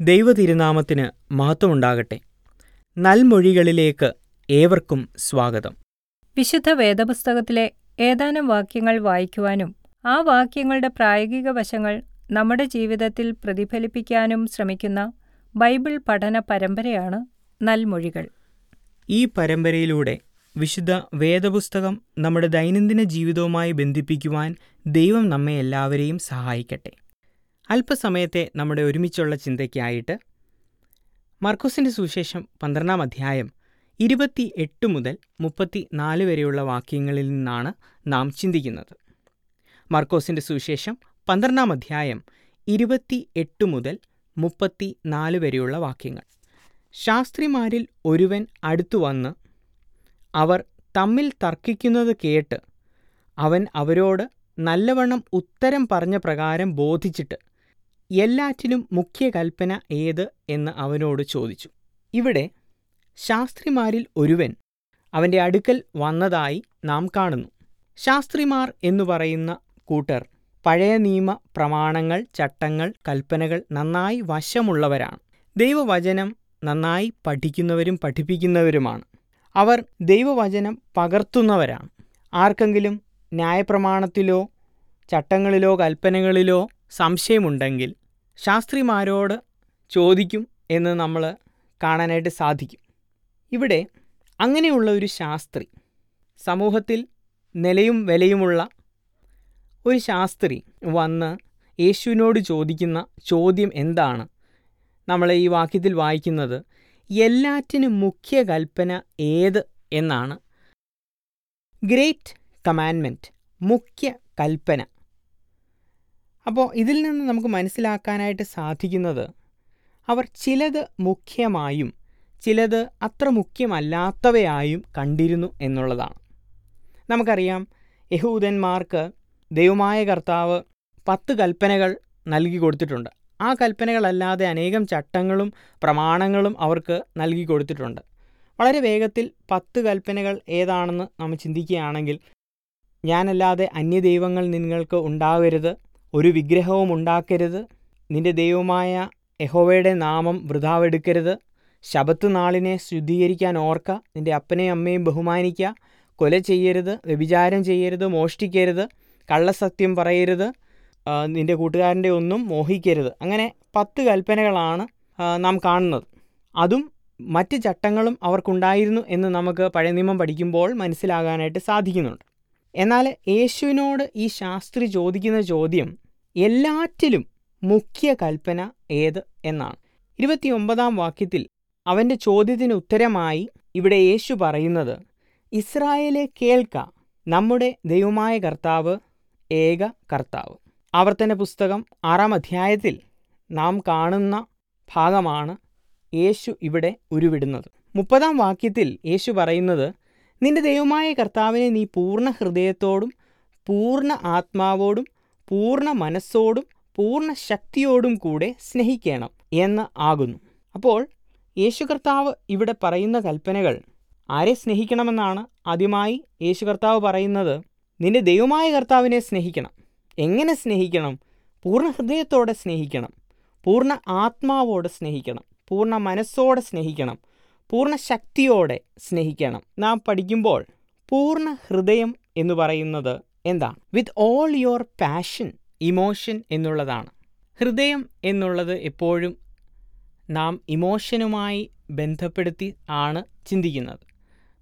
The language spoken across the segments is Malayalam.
ദൈവതിരുനാമത്തിന് മഹത്വമുണ്ടാകട്ടെ. നൽമൊഴികളിലേക്ക് ഏവർക്കും സ്വാഗതം. വിശുദ്ധ വേദപുസ്തകത്തിലെ ഏതാനും വാക്യങ്ങൾ വായിക്കുവാനും ആ വാക്യങ്ങളുടെ പ്രായോഗിക വശങ്ങൾ നമ്മുടെ ജീവിതത്തിൽ പ്രതിഫലിപ്പിക്കാനും ശ്രമിക്കുന്ന ബൈബിൾ പഠന പരമ്പരയാണ് നൽമൊഴികൾ. ഈ പരമ്പരയിലൂടെ വിശുദ്ധ വേദപുസ്തകം നമ്മുടെ ദൈനംദിന ജീവിതവുമായി ബന്ധിപ്പിക്കുവാൻ ദൈവം നമ്മെ എല്ലാവരെയും സഹായിക്കട്ടെ. അല്പസമയത്തെ നമ്മുടെ ഒരുമിച്ചുള്ള ചിന്തയ്ക്കായിട്ട് മർക്കോസിന്റെ സുവിശേഷം പന്ത്രണ്ടാം അധ്യായം ഇരുപത്തി എട്ട് മുതൽ മുപ്പത്തി നാല് വരെയുള്ള വാക്യങ്ങളിൽ നിന്നാണ് നാം ചിന്തിക്കുന്നത്. മർക്കോസിന്റെ സുവിശേഷം പന്ത്രണ്ടാം അധ്യായം ഇരുപത്തി എട്ട് മുതൽ മുപ്പത്തി നാല് വരെയുള്ള വാക്യങ്ങൾ. ശാസ്ത്രിമാരിൽ ഒരുവൻ അടുത്തു വന്ന് അവർ തമ്മിൽ തർക്കിക്കുന്നത് കേട്ട് അവൻ അവരോട് നല്ലവണ്ണം ഉത്തരം പറഞ്ഞ പ്രകാരം ബോധിച്ചിട്ട് എല്ലാറ്റിലും മുഖ്യ കൽപ്പന ഏത് എന്ന് അവനോട് ചോദിച്ചു. ഇവിടെ ശാസ്ത്രിമാരിൽ ഒരുവൻ അവന്റെ അടുക്കൽ വന്നതായി നാം കാണുന്നു. ശാസ്ത്രിമാർ എന്നു പറയുന്ന കൂട്ടർ പഴയ നിയമ പ്രമാണങ്ങൾ ചട്ടങ്ങൾ കൽപ്പനകൾ നന്നായി വശമുള്ളവരാണ്. ദൈവവചനം നന്നായി പഠിക്കുന്നവരും പഠിപ്പിക്കുന്നവരുമാണ്. അവർ ദൈവവചനം പകർത്തുന്നവരാണ്. ആർക്കെങ്കിലും ന്യായപ്രമാണത്തിലോ ചട്ടങ്ങളിലോ കൽപ്പനകളിലോ സംശയമുണ്ടെങ്കിൽ ശാസ്ത്രിമാരോട് ചോദിക്കും എന്ന് നമ്മൾ കാണാനായിട്ട് സാധിക്കും. ഇവിടെ അങ്ങനെയുള്ള ഒരു ശാസ്ത്രി സമൂഹത്തിൽ നിലയും വിലയുമുള്ള ഒരു ശാസ്ത്രി വന്ന് യേശുവിനോട് ചോദിക്കുന്ന ചോദ്യം എന്താണ്? നമ്മൾ ഈ വാക്യത്തിൽ വായിക്കുന്നത് എല്ലാറ്റിനും മുഖ്യ കൽപ്പന ഏത് എന്നാണ്. ഗ്രേറ്റ് കമാൻമെന്റ് മുഖ്യ കൽപ്പന. അപ്പോൾ ഇതിൽ നിന്ന് നമുക്ക് മനസ്സിലാക്കാനായിട്ട് സാധിക്കുന്നത് അവർ ചിലത് മുഖ്യമായും ചിലത് അത്ര മുഖ്യമല്ലാത്തവയായും കണ്ടിരുന്നു എന്നുള്ളതാണ്. നമുക്കറിയാം യഹൂദന്മാർക്ക് ദൈവമായ കർത്താവ് പത്ത് കൽപ്പനകൾ നൽകി കൊടുത്തിട്ടുണ്ട്. ആ കൽപ്പനകളല്ലാതെ അനേകം ചട്ടങ്ങളും പ്രമാണങ്ങളും അവർക്ക് നൽകി കൊടുത്തിട്ടുണ്ട്. വളരെ വേഗത്തിൽ പത്ത് കൽപ്പനകൾ ഏതാണെന്ന് നമ്മൾ ചിന്തിക്കുകയാണെങ്കിൽ ഞാനല്ലാതെ അന്യദൈവങ്ങൾ നിങ്ങൾക്ക് ഉണ്ടാകരുത് ഒരു വിഗ്രഹവും ഉണ്ടാക്കരുത്. നിന്റെ ദൈവമായ യഹോവയുടെ നാമം വൃഥാവെടുക്കരുത്. ശബത്ത് നാളിനെ ശുദ്ധീകരിക്കാൻ ഓർക്ക. നിന്റെ അപ്പനെയും അമ്മയും ബഹുമാനിക്കുക കൊല ചെയ്യരുത് വ്യഭിചാരം ചെയ്യരുത് മോഷ്ടിക്കരുത് കള്ളസത്യം പറയരുത് നിന്റെ കൂട്ടുകാരന്റെ ഒന്നും മോഹിക്കരുത്. അങ്ങനെ പത്ത് കൽപ്പനകളാണ് നാം കാണുന്നത്. അതും മറ്റ് ചട്ടങ്ങളും അവർക്കുണ്ടായിരുന്നു എന്ന് നമുക്ക് പഴയ നിയമം പഠിക്കുമ്പോൾ മനസ്സിലാകാനായിട്ട് സാധിക്കുന്നുണ്ട്. എന്നാൽ യേശുവിനോട് ഈ ശാസ്ത്രി ചോദിക്കുന്ന ചോദ്യം എല്ലാറ്റിലും മുഖ്യ കൽപ്പന ഏത് എന്നാണ്. ഇരുപത്തിയൊമ്പതാം വാക്യത്തിൽ അവന്റെ ചോദ്യത്തിന് ഉത്തരമായി ഇവിടെ യേശു പറയുന്നത് ഇസ്രായേലെ കേൾക്ക നമ്മുടെ ദൈവമായ കർത്താവ് ഏക കർത്താവ്. ആവർത്തന പുസ്തകം ആറാം അധ്യായത്തിൽ നാം കാണുന്ന ഭാഗമാണ് യേശു ഇവിടെ ഉരുവിടുന്നത്. മുപ്പതാം വാക്യത്തിൽ യേശു പറയുന്നത് നിന്റെ ദൈവമായ കർത്താവിനെ നീ പൂർണ ഹൃദയത്തോടും പൂർണ ആത്മാവോടും പൂർണ മനസ്സോടും പൂർണ ശക്തിയോടും കൂടെ സ്നേഹിക്കണം എന്ന് ആകുന്നു. അപ്പോൾ യേശു കർത്താവ് ഇവിടെ പറയുന്ന കൽപ്പനകൾ ആരെ സ്നേഹിക്കണമെന്നാണ് ആദ്യമായി യേശു കർത്താവ് പറയുന്നത്? നിന്റെ ദൈവമായ കർത്താവിനെ സ്നേഹിക്കണം. എങ്ങനെ സ്നേഹിക്കണം? പൂർണ ഹൃദയത്തോടെ സ്നേഹിക്കണം. പൂർണ ആത്മാവോടെ സ്നേഹിക്കണം. പൂർണ മനസ്സോടെ സ്നേഹിക്കണം. പൂർണ ശക്തിയോടെ സ്നേഹിക്കണം. നാം പഠിക്കുമ്പോൾ പൂർണ ഹൃദയം എന്ന് പറയുന്നത് എന്താണ് with all your passion emotion എന്നുള്ളതാണ്. ഹൃദയം എന്നുള്ളത് എപ്പോഴും നാം ഇമോഷനുമായി ബന്ധപ്പെടുത്തി ആണ് ചിന്തിക്കുന്നത്.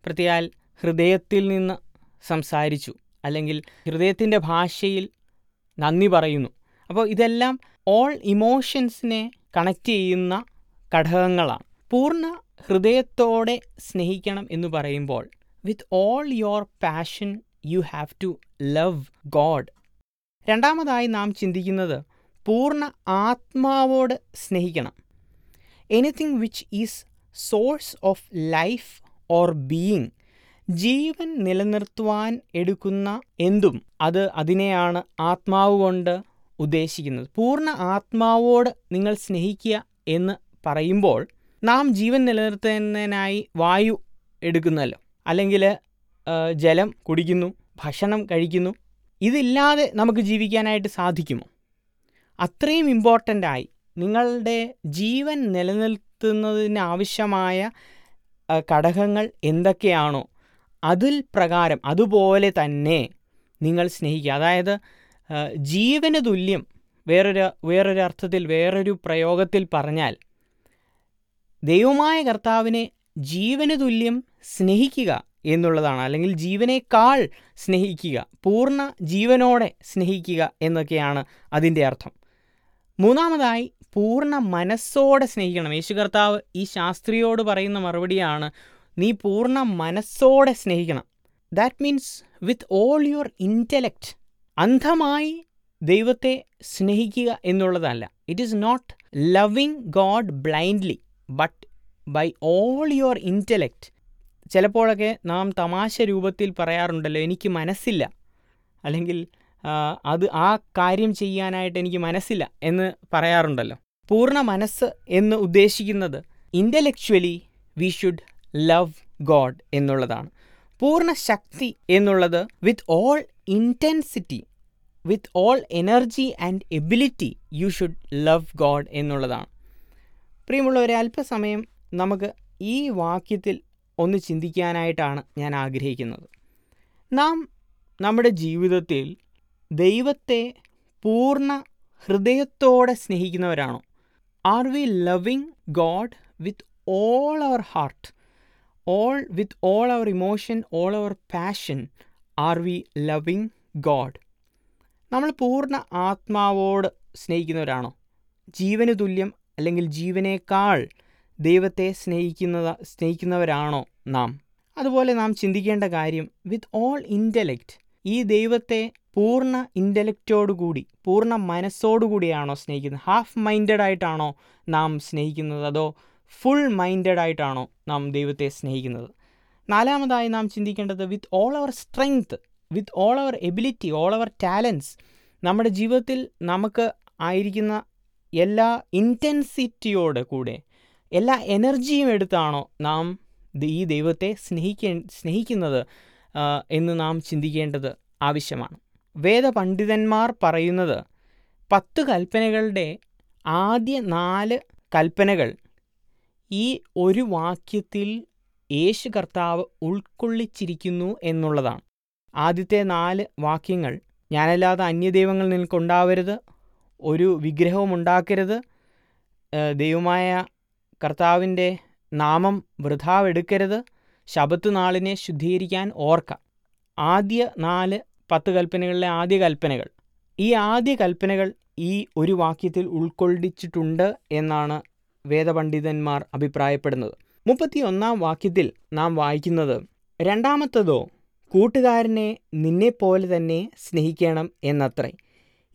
പ്രത്യാൽ ഹൃദയത്തിൽ നിന്ന് സംസാരിച്ചു അല്ലെങ്കിൽ ഹൃദയത്തിന്റെ ഭാഷയിൽ നന്ദി പറയുന്നു. അപ്പോൾ ഇതെല്ലാം ഓൾ ഇമോഷൻസിനെ കണക്റ്റ് ചെയ്യുന്ന ഘടകങ്ങളാണ്. പൂർണ ഹൃദയത്തോടെ സ്നേഹിക്കണം എന്ന് പറയുമ്പോൾ with all your passion you have to love God രണ്ടാമതായി നാം ചിന്തിക്കുന്നത് പൂർണ ആത്മാവോട് സ്നേഹിക്കണം. Anything which is source of life or being ജീവൻ നിലനിർത്തുവാൻ എടുക്കുന്ന എന്തും അത് അതിനെയാണ് ആത്മാവ് കൊണ്ട് ഉദ്ദേശിക്കുന്നത്. പൂർണ ആത്മാവോട് നിങ്ങൾ സ്നേഹിക്കുക എന്ന് പറയുമ്പോൾ നാം ജീവൻ നിലനിർത്തുന്നതിനായി വായു എടുക്കുന്നല്ലോ. അല്ലെങ്കിൽ ജലം കുടിക്കുന്നു ഭക്ഷണം കഴിക്കുന്നു. ഇതില്ലാതെ നമുക്ക് ജീവിക്കാനായിട്ട് സാധിക്കുമോ? അത്രയും ഇമ്പോർട്ടന്റായി നിങ്ങളുടെ ജീവൻ നിലനിർത്തുന്നതിനാവശ്യമായ ഘടകങ്ങൾ എന്തൊക്കെയാണോ അതിൽ പ്രകാരം അതുപോലെ തന്നെ നിങ്ങൾ സ്നേഹിക്കുക. അതായത് ജീവന് തുല്യം വേറൊരു വേറൊരു അർത്ഥത്തിൽ വേറൊരു പ്രയോഗത്തിൽ പറഞ്ഞാൽ ദൈവമായ കർത്താവിനെ ജീവന് തുല്യം സ്നേഹിക്കുക എന്നുള്ളതാണ്. അല്ലെങ്കിൽ ജീവനേക്കാൾ സ്നേഹിക്കുക പൂർണ ജീവനോടെ സ്നേഹിക്കുക എന്നൊക്കെയാണ് അതിന്റെ അർത്ഥം. മൂന്നാമതായി പൂർണ മനസ്സോടെ സ്നേഹിക്കണം. യേശു കർത്താവ് ഈ ശാസ്ത്രിയോട് പറയുന്ന മറുപടിയാണ് നീ പൂർണ മനസ്സോടെ സ്നേഹിക്കണം. That means with all your intellect അന്ധമായി ദൈവത്തെ സ്നേഹിക്കുക എന്നുള്ളതല്ല. It is not loving God blindly but by all your intellect ചിലപ്പോഴൊക്കെ നാം തമാശ രൂപത്തിൽ പറയാറുണ്ടല്ലോ എനിക്ക് മനസ്സില്ല. അല്ലെങ്കിൽ അത് ആ കാര്യം ചെയ്യാനായിട്ട് എനിക്ക് മനസ്സില്ല എന്ന് പറയാറുണ്ടല്ലോ. പൂർണ മനസ്സ് എന്ന് ഉദ്ദേശിക്കുന്നത് intellectually we should love God എന്നുള്ളതാണ്. പൂർണ ശക്തി എന്നുള്ളത് with all intensity with all energy and ability you should love God എന്നുള്ളതാണ്. പ്രിയമുള്ളവരെ അല്പസമയം നമുക്ക് ഈ വാക്യത്തിൽ ഒന്ന് ചിന്തിക്കാനായിട്ടാണ് ഞാൻ ആഗ്രഹിക്കുന്നത്. നാം നമ്മുടെ ജീവിതത്തിൽ ദൈവത്തെ പൂർണ ഹൃദയത്തോടെ സ്നേഹിക്കുന്നവരാണോ? Are we loving God with all our heart all with all our emotion all our passion are we loving God നമ്മൾ പൂർണ ആത്മാവോട് സ്നേഹിക്കുന്നവരാണോ? ജീവന് തുല്യം അല്ലെങ്കിൽ ജീവനേക്കാൾ ദൈവത്തെ സ്നേഹിക്കുന്നത് സ്നേഹിക്കുന്നവരാണോ നാം? അതുപോലെ നാം ചിന്തിക്കേണ്ട കാര്യം വിത്ത് ഓൾ ഇന്റലക്റ്റ് ഈ ദൈവത്തെ പൂർണ ഇന്റലക്റ്റോടുകൂടി പൂർണ മനസ്സോടുകൂടിയാണോ സ്നേഹിക്കുന്നത്? ഹാഫ് മൈൻഡഡ് ആയിട്ടാണോ നാം സ്നേഹിക്കുന്നത്? അതോ ഫുൾ മൈൻഡഡ് ആയിട്ടാണോ നാം ദൈവത്തെ സ്നേഹിക്കുന്നത്? നാലാമതായി നാം ചിന്തിക്കേണ്ടത് with all our strength with all our ability all our talents നമ്മുടെ ജീവിതത്തിൽ നമുക്ക് ആയിരിക്കുന്ന എല്ലാ ഇന്റൻസിറ്റിയോട് കൂടെ എല്ലാ എനർജിയും എടുത്താണോ നാം ഈ ദൈവത്തെ സ്നേഹിക്കേ സ്നേഹിക്കുന്നത് എന്ന് നാം ചിന്തിക്കേണ്ടത് ആവശ്യമാണ്. വേദപണ്ഡിതന്മാർ പറയുന്നത് പത്ത് കൽപ്പനകളുടെ ആദ്യ നാല് കൽപ്പനകൾ ഈ ഒരു വാക്യത്തിൽ യേശു കർത്താവ് ഉൾക്കൊള്ളിച്ചിരിക്കുന്നു എന്നുള്ളതാണ്. ആദ്യത്തെ നാല് വാക്യങ്ങൾ ഞാനല്ലാതെ അന്യദൈവങ്ങൾ നിനക്കുണ്ടാവരുത് ഒരു വിഗ്രഹവും ഉണ്ടാക്കരുത് ദൈവമായ കർത്താവിന്റെ നാമം വൃഥാവെടുക്കരുത്. ശബത്ത് നാളിനെ ശുദ്ധീകരിക്കാൻ ഓർക്ക. ആദ്യ നാല് പത്ത് കൽപ്പനകളിലെ ആദ്യ കൽപ്പനകൾ. ഈ ആദ്യ കൽപ്പനകൾ ഈ ഒരു വാക്യത്തിൽ ഉൾക്കൊള്ളിച്ചിട്ടുണ്ട് എന്നാണ് വേദപണ്ഡിതന്മാർ അഭിപ്രായപ്പെടുന്നത്. മുപ്പത്തി ഒന്നാം വാക്യത്തിൽ നാം വായിക്കുന്നത് രണ്ടാമത്തതോ കൂട്ടുകാരനെ നിന്നെപ്പോലെ തന്നെ സ്നേഹിക്കണം എന്നത്രേ.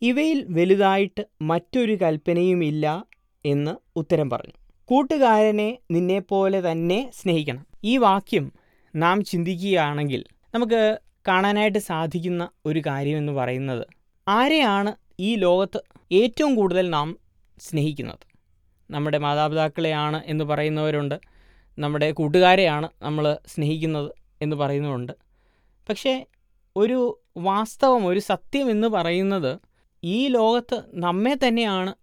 ഇവയിൽ വലുതായിട്ട് മറ്റൊരു കൽപ്പനയുമില്ല എന്ന് ഉത്തരം പറഞ്ഞു. കൂട്ടുകാരനെ നിന്നെപ്പോലെ തന്നെ സ്നേഹിക്കണം. ഈ വാക്യം നാം ചിന്തിക്കുകയാണെങ്കിൽ നമുക്ക് കാണാനായിട്ട് സാധിക്കുന്ന ഒരു കാര്യമെന്ന് പറയുന്നത് ആരെയാണ് ഈ ലോകത്ത് ഏറ്റവും കൂടുതൽ നാം സ്നേഹിക്കുന്നത്? നമ്മുടെ മാതാപിതാക്കളെയാണ് എന്ന് പറയുന്നവരുണ്ട്. നമ്മുടെ കൂട്ടുകാരെയാണ് നമ്മൾ സ്നേഹിക്കുന്നത് എന്ന് പറയുന്നുണ്ട് പക്ഷേ ഒരു വാസ്തവം ഒരു സത്യം എന്ന് പറയുന്നത് ഈ ലോകത്ത് നമ്മെ തന്നെയാണ്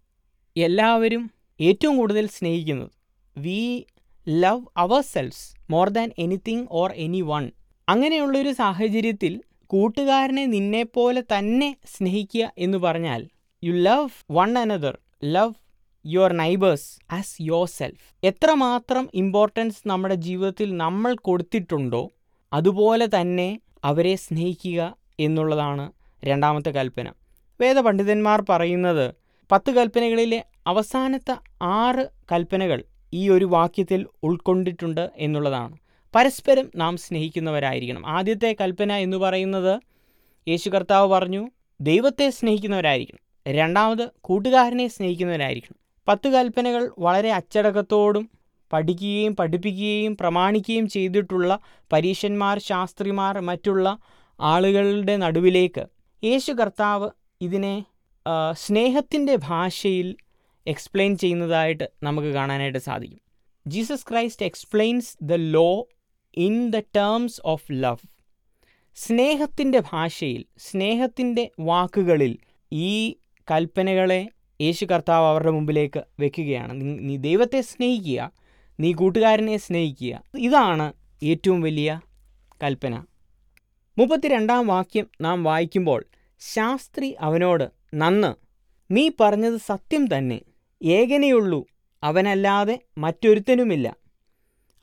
എല്ലാവരും ഏറ്റവും കൂടുതൽ സ്നേഹിക്കുന്നത്. We love ourselves more than anything or anyone അങ്ങനെയുള്ളൊരു സാഹചര്യത്തിൽ കൂട്ടുകാരനെ നിന്നെപ്പോലെ തന്നെ സ്നേഹിക്കുക എന്ന് പറഞ്ഞാൽ you love one another love your neighbours as yourself എത്രമാത്രം ഇമ്പോർട്ടൻസ് നമ്മുടെ ജീവിതത്തിൽ നമ്മൾ കൊടുത്തിട്ടുണ്ടോ അതുപോലെ തന്നെ അവരെ സ്നേഹിക്കുക എന്നുള്ളതാണ് രണ്ടാമത്തെ കൽപ്പന. വേദപണ്ഡിതന്മാർ പറയുന്നത് പത്ത് കൽപ്പനകളിലെ അവസാനത്തെ ആറ് കൽപ്പനകൾ ഈ ഒരു വാക്യത്തിൽ ഉൾക്കൊണ്ടിട്ടുണ്ട് എന്നുള്ളതാണ്. പരസ്പരം നാം സ്നേഹിക്കുന്നവരായിരിക്കണം. ആദ്യത്തെ കൽപ്പന എന്ന് പറയുന്നത് യേശു കർത്താവ് പറഞ്ഞു ദൈവത്തെ സ്നേഹിക്കുന്നവരായിരിക്കണം. രണ്ടാമത് കൂട്ടുകാരനെ സ്നേഹിക്കുന്നവരായിരിക്കണം. പത്ത് കൽപ്പനകൾ വളരെ അച്ചടക്കത്തോടും പഠിക്കുകയും പഠിപ്പിക്കുകയും പ്രമാണിക്കുകയും ചെയ്തിട്ടുള്ള പരീശന്മാർ ശാസ്ത്രിമാർ മറ്റുള്ള ആളുകളുടെ നടുവിലേക്ക് യേശു കർത്താവ് ഇതിനെ സ്നേഹത്തിന്റെ ഭാഷയിൽ എക്സ്പ്ലെയിൻ ചെയ്യുന്നതായിട്ട് നമുക്ക് കാണാനായിട്ട് സാധിക്കും. Jesus Christ explains the law in the terms of love സ്നേഹത്തിന്റെ ഭാഷയിൽ സ്നേഹത്തിന്റെ വാക്കുകളിൽ ഈ കൽപ്പനകളെ യേശു കർത്താവ് അവരുടെ മുമ്പിലേക്ക് വെക്കുകയാണ്. നീ ദൈവത്തെ സ്നേഹിക്കുക നീ കൂട്ടുകാരനെ സ്നേഹിക്കുക. ഇതാണ് ഏറ്റവും വലിയ കൽപ്പന. മുപ്പത്തിരണ്ടാം വാക്യം നാം വായിക്കുമ്പോൾ ശാസ്ത്രി അവനോട് നന്ന് നീ പറഞ്ഞത് സത്യം തന്നെ. ഏകനെയുള്ളൂ. അവനല്ലാതെ മറ്റൊരുത്തനുമില്ല.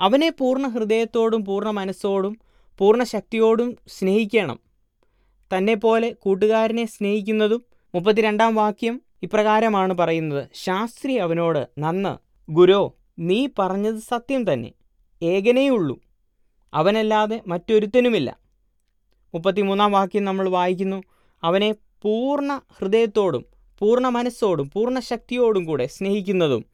അവനെ പൂർണ ഹൃദയത്തോടും പൂർണ മനസ്സോടും പൂർണ ശക്തിയോടും സ്നേഹിക്കണം. തന്നെ പോലെ കൂട്ടുകാരനെ സ്നേഹിക്കുന്നതും മുപ്പത്തിരണ്ടാം വാക്യം ഇപ്രകാരമാണ് പറയുന്നത്. ശാസ്ത്രി അവനോട് നന്ന് ഗുരോ നീ പറഞ്ഞത് സത്യം തന്നെ. ഏകനേയുള്ളൂ. അവനല്ലാതെ മറ്റൊരുത്തനുമില്ല. മുപ്പത്തിമൂന്നാം വാക്യം നമ്മൾ വായിക്കുന്നു. അവനെ പൂർണ ഹൃദയത്തോടും പൂർണ മനസ്സോടും പൂർണ ശക്തിയോടും കൂടെ സ്നേഹിക്കുന്നതും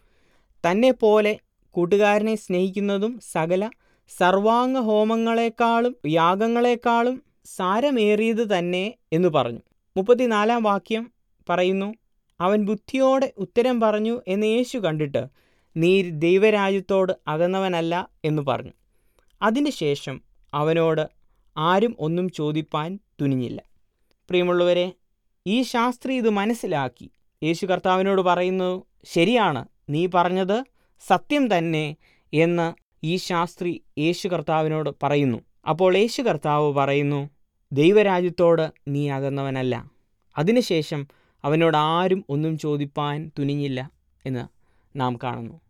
തന്നെ പോലെ കൂട്ടുകാരനെ സ്നേഹിക്കുന്നതും സകല സർവാംഗ ഹോമങ്ങളെക്കാളും യാഗങ്ങളെക്കാളും സാരമേറിയത് തന്നെ എന്ന് പറഞ്ഞു. മുപ്പത്തിനാലാം വാക്യം പറയുന്നു അവൻ ബുദ്ധിയോടെ ഉത്തരം പറഞ്ഞു എന്ന് യേശു കണ്ടിട്ട് നീ ദൈവരാജ്യത്തോട് അകന്നവനല്ല എന്ന് പറഞ്ഞു. അതിന് ശേഷം അവനോട് ആരും ഒന്നും ചോദിപ്പാൻ തുനിഞ്ഞില്ല. പ്രിയമുള്ളവരെ ഈ ശാസ്ത്രി ഇത് മനസ്സിലാക്കി. യേശു കർത്താവിനോട് പറയുന്നു ശരിയാണ് നീ പറഞ്ഞത് സത്യം തന്നെ എന്ന് ഈ ശാസ്ത്രി യേശു കർത്താവിനോട് പറയുന്നു. അപ്പോൾ യേശു കർത്താവ് പറയുന്നു ദൈവരാജ്യത്തോട് നീ അകന്നവനല്ല. അതിനുശേഷം അവനോട് ആരും ഒന്നും ചോദിപ്പാൻ തുനിഞ്ഞില്ല എന്ന് നാം കാണുന്നു.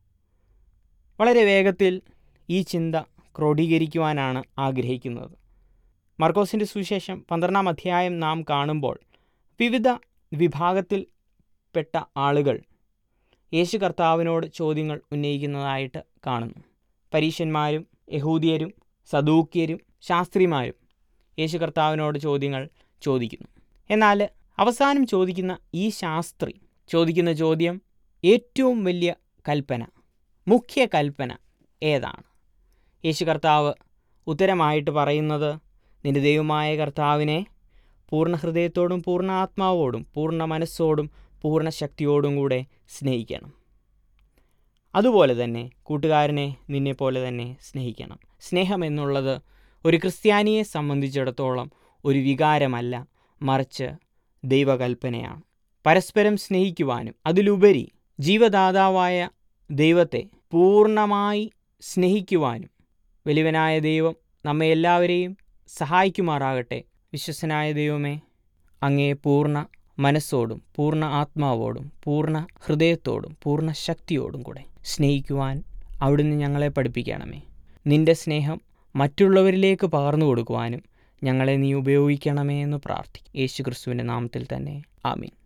വളരെ വേഗത്തിൽ ഈ ചിന്ത ക്രോഡീകരിക്കുവാനാണ് ആഗ്രഹിക്കുന്നത്. മർക്കോസിന്റെ സുവിശേഷം പന്ത്രണ്ടാം അധ്യായം നാം കാണുമ്പോൾ വിവിധ വിഭാഗത്തിൽപ്പെട്ട ആളുകൾ യേശു കർത്താവിനോട് ചോദ്യങ്ങൾ ഉന്നയിക്കുന്നതായിട്ട് കാണുന്നു. പരീശന്മാരും യഹൂദിയരും സദൂക്യരും ശാസ്ത്രിമാരും യേശു കർത്താവിനോട് ചോദ്യങ്ങൾ ചോദിക്കുന്നു. എന്നാൽ അവസാനം ചോദിക്കുന്ന ഈ ശാസ്ത്രി ചോദിക്കുന്ന ചോദ്യം ഏറ്റവും വലിയ കൽപ്പന മുഖ്യ കൽപ്പന ഏതാണ്? യേശു കർത്താവ് ഉത്തരമായിട്ട് പറയുന്നത് നിന്റെ ദൈവമായ കർത്താവിനെ പൂർണ ഹൃദയത്തോടും പൂർണ ആത്മാവോടും പൂർണ മനസ്സോടും പൂർണ ശക്തിയോടും കൂടെ സ്നേഹിക്കണം. അതുപോലെ തന്നെ കൂട്ടുകാരനെ നിന്നെപ്പോലെ തന്നെ സ്നേഹിക്കണം. സ്നേഹം എന്നുള്ളത് ഒരു ക്രിസ്ത്യാനിയെ സംബന്ധിച്ചിടത്തോളം ഒരു വികാരമല്ല മറിച്ച് ദൈവകൽപ്പനയാണ്. പരസ്പരം സ്നേഹിക്കുവാനും അതിലുപരി ജീവദാതാവായ ദൈവത്തെ പൂർണമായി സ്നേഹിക്കുവാനും വലിയവനായ ദൈവം നമ്മെ എല്ലാവരെയും സഹായിക്കുമാറാകട്ടെ വിശ്വസനായ ദൈവമേ അങ്ങേ പൂർണ മനസ്സോടും പൂർണ ആത്മാവോടും പൂർണ ഹൃദയത്തോടും പൂർണ ശക്തിയോടും കൂടെ സ്നേഹിക്കുവാൻ അവിടുന്ന് ഞങ്ങളെ പഠിപ്പിക്കണമേ. നിന്റെ സ്നേഹം മറ്റുള്ളവരിലേക്ക് പകർന്നു കൊടുക്കുവാനും ഞങ്ങളെ നീ ഉപയോഗിക്കണമേ എന്ന് പ്രാർത്ഥിക്കും യേശു ക്രിസ്തുവിന്റെ നാമത്തിൽ തന്നെ. ആമീൻ.